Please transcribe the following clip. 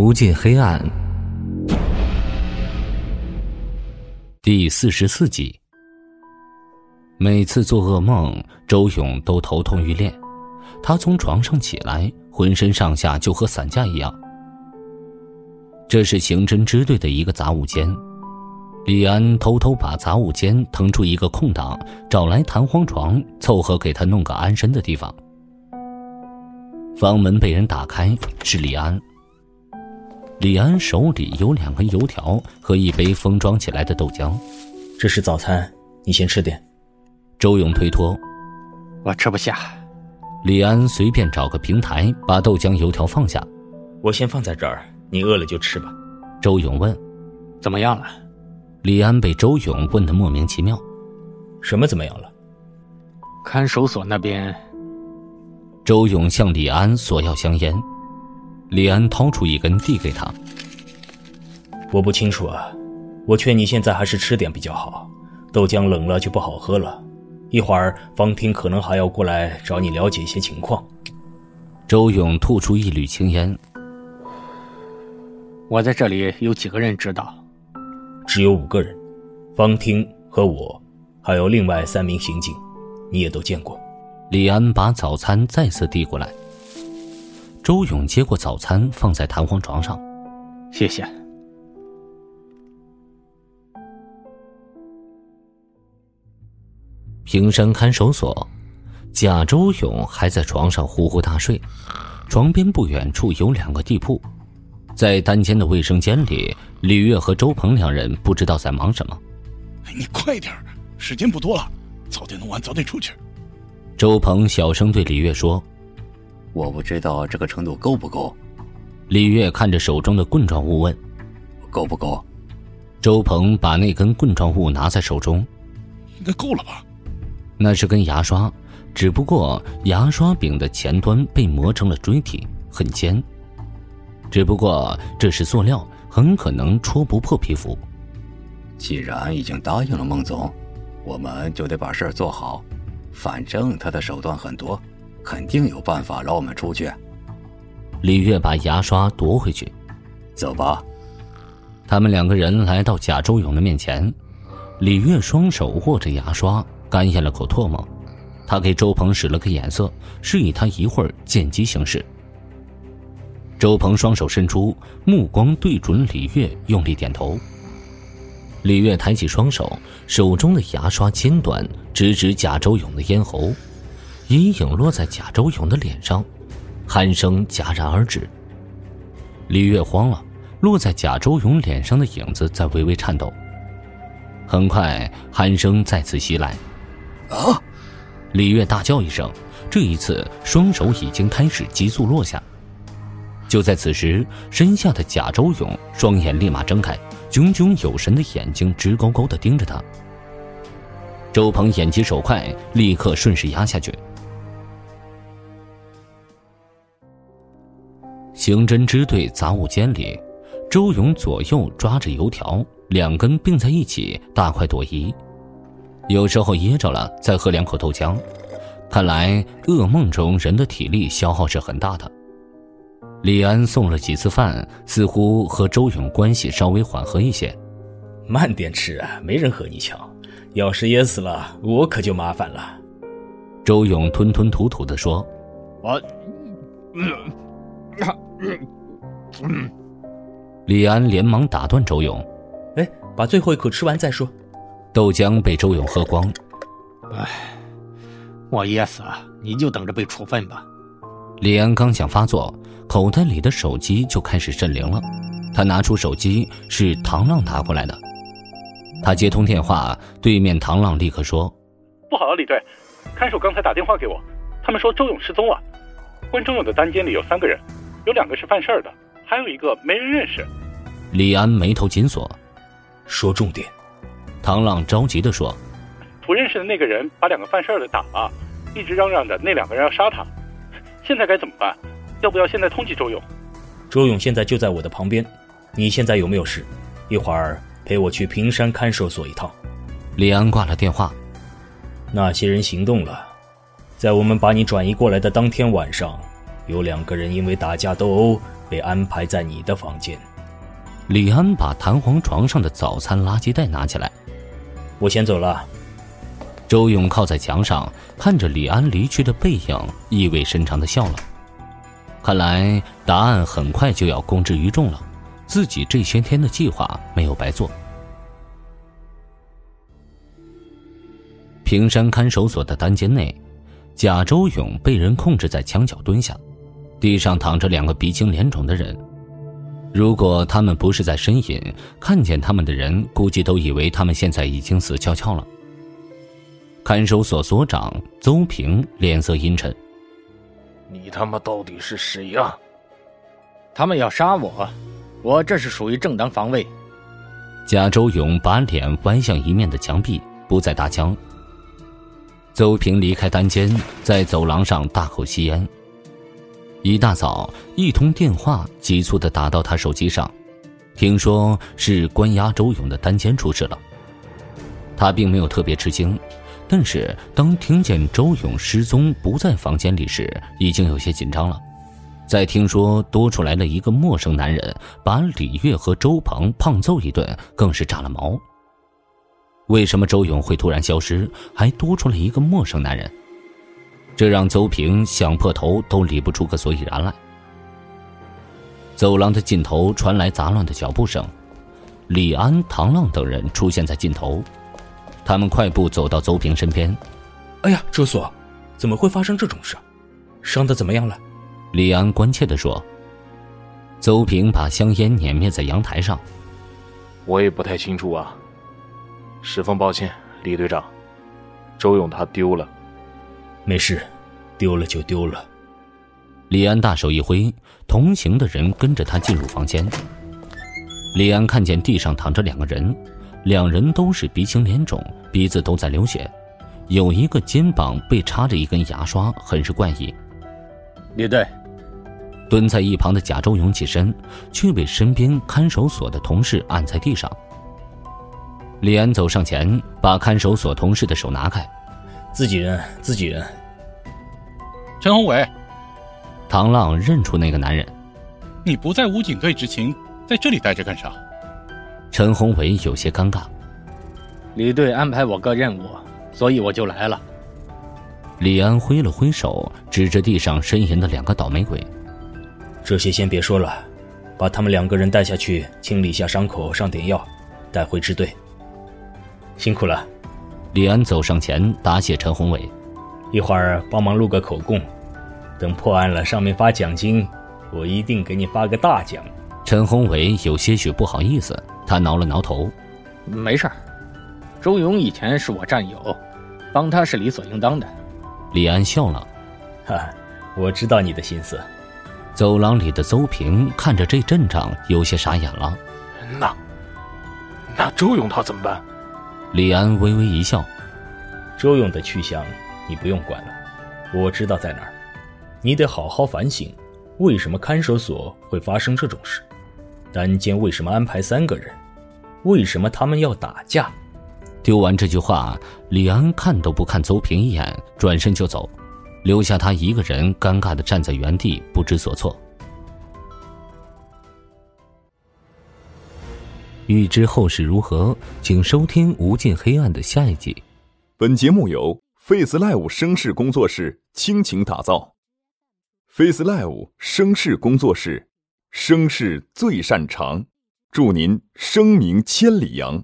无尽黑暗，第四十四集。每次做噩梦，周勇都头痛欲裂。他从床上起来，浑身上下就和散架一样。这是刑侦支队的一个杂物间。李安偷偷把杂物间腾出一个空档，找来弹簧床，凑合给他弄个安身的地方。房门被人打开，是李安。李安手里有两根油条和一杯封装起来的豆浆，这是早餐，你先吃点。周勇推脱：“我吃不下。”李安随便找个平台，把豆浆油条放下。我先放在这儿，你饿了就吃吧。周勇问：“怎么样了？”李安被周勇问得莫名其妙：“什么怎么样了？”看守所那边。周勇向李安索要香烟。李安掏出一根递给他。我不清楚啊，我劝你现在还是吃点比较好，豆浆冷了就不好喝了。一会儿方婷可能还要过来找你了解一些情况。周勇吐出一缕青烟。我在这里有几个人知道？只有五个人，方婷和我，还有另外三名刑警，你也都见过。李安把早餐再次递过来。周勇接过早餐，放在弹簧床上。谢谢。平山看守所，贾周勇还在床上呼呼大睡。床边不远处有两个地铺，在单间的卫生间里，李月和周鹏两人不知道在忙什么。你快点时间不多了，早点弄完，早点出去。周鹏小声对李月说。我不知道这个程度够不够。李月看着手中的棍状物问：“够不够？”周鹏把那根棍状物拿在手中，应该够了吧？那是根牙刷，只不过牙刷柄的前端被磨成了锥体，很尖。只不过这是塑料，很可能戳不破皮肤。既然已经答应了孟总，我们就得把事儿做好。反正他的手段很多。肯定有办法让我们出去。李月把牙刷夺回去，走吧。他们两个人来到贾周勇的面前，李月双手握着牙刷，干咽了口唾沫。他给周鹏使了个眼色，示意他一会儿见机行事。周鹏双手伸出，目光对准李月，用力点头。李月抬起双手，手中的牙刷尖端直指贾周勇的咽喉。阴影落在贾周勇的脸上，鼾声戛然而止。李月慌了，落在贾周勇脸上的影子在微微颤抖。很快，鼾声再次袭来。啊！李月大叫一声，这一次双手已经开始急速落下。就在此时，身下的贾周勇双眼立马睁开，炯炯有神的眼睛直勾勾的盯着他。周鹏眼疾手快，立刻顺势压下去。刑侦支队杂物间里，周勇左右抓着油条，两根并在一起，大快朵颐。有时候噎着了，再喝两口豆浆。看来噩梦中人的体力消耗是很大的。李安送了几次饭，似乎和周勇关系稍微缓和一些。慢点吃啊，没人和你抢。要是噎死了，我可就麻烦了。周勇吞吞吐吐地说：“我……”嗯，李安连忙打断周勇：“哎，把最后一口吃完再说。”豆浆被周勇喝光。哎，我噎死了，你就等着被处分吧。李安刚想发作，口袋里的手机就开始震铃了。他拿出手机，是唐浪打过来的。他接通电话，对面唐浪立刻说：“不好了，李队，看守刚才打电话给我，他们说周勇失踪了。关周勇的单间里有三个人，有两个是犯事儿的。”还有一个没人认识，李安眉头紧锁，说重点。唐浪着急地说：“不认识的那个人把两个犯事儿的打了，一直嚷嚷着那两个人要杀他，现在该怎么办？要不要现在通缉周勇？”周勇现在就在我的旁边，你现在有没有事？一会儿陪我去平山看守所一趟。李安挂了电话。那些人行动了，在我们把你转移过来的当天晚上，有两个人因为打架斗殴。被安排在你的房间。李安把弹簧床上的早餐垃圾袋拿起来，我先走了。周勇靠在墙上，看着李安离去的背影，意味深长的笑了。看来答案很快就要公之于众了，自己这些天的计划没有白做。平山看守所的单间内，贾周勇被人控制在墙角蹲下，地上躺着两个鼻青脸肿的人。如果他们不是在呻吟，看见他们的人估计都以为他们现在已经死翘翘了。看守所所长邹平脸色阴沉：“你他妈到底是谁呀？他们要杀我，我这是属于正当防卫。”贾周勇把脸歪向一面的墙壁，不再搭腔。邹平离开单间，在走廊上大口吸烟。一大早，一通电话急促的打到他手机上，听说是关押周勇的单间出事了。他并没有特别吃惊，但是当听见周勇失踪不在房间里时，已经有些紧张了。再听说多出来了一个陌生男人，把李月和周鹏胖揍一顿，更是炸了毛。为什么周勇会突然消失，还多出了一个陌生男人？这让邹平想破头都理不出个所以然来。走廊的尽头传来杂乱的脚步声，李安、唐浪等人出现在尽头，他们快步走到邹平身边。“哎呀，周所，怎么会发生这种事？伤的怎么样了？”李安关切地说。邹平把香烟碾灭在阳台上。“我也不太清楚啊，十分抱歉，李队长，周勇他丢了。”没事，丢了就丢了。李安大手一挥，同行的人跟着他进入房间。李安看见地上躺着两个人，两人都是鼻青脸肿，鼻子都在流血，有一个肩膀被插着一根牙刷，很是怪异。李队，蹲在一旁的贾周勇起身，却被身边看守所的同事按在地上。李安走上前，把看守所同事的手拿开。自己人，自己人。陈宏伟，唐浪认出那个男人。你不在武警队执勤，在这里待着干啥？陈宏伟有些尴尬。李队安排我个任务，所以我就来了。李安挥了挥手，指着地上呻吟的两个倒霉鬼：“这些先别说了，把他们两个人带下去，清理下伤口，上点药，带回支队。辛苦了。”李安走上前答谢陈宏伟：“一会儿帮忙录个口供，等破案了，上面发奖金，我一定给你发个大奖。”陈宏伟有些许不好意思，他挠了挠头：“没事儿，周勇以前是我战友，帮他是理所应当的。”李安笑了：“哈，我知道你的心思。”走廊里的邹平看着这阵仗，有些傻眼了：“那，那周勇他怎么办？”李安微微一笑：“周勇的去向你不用管了，我知道在哪儿。你得好好反省，为什么看守所会发生这种事？单间为什么安排三个人？为什么他们要打架？”丢完这句话，李安看都不看邹平一眼，转身就走，留下他一个人尴尬的站在原地，不知所措。欲知后事如何，请收听《无尽黑暗》的下一集。本节目由 Face Live 声势工作室倾情打造。Face Live 声势工作室，声势最擅长，祝您声名千里扬。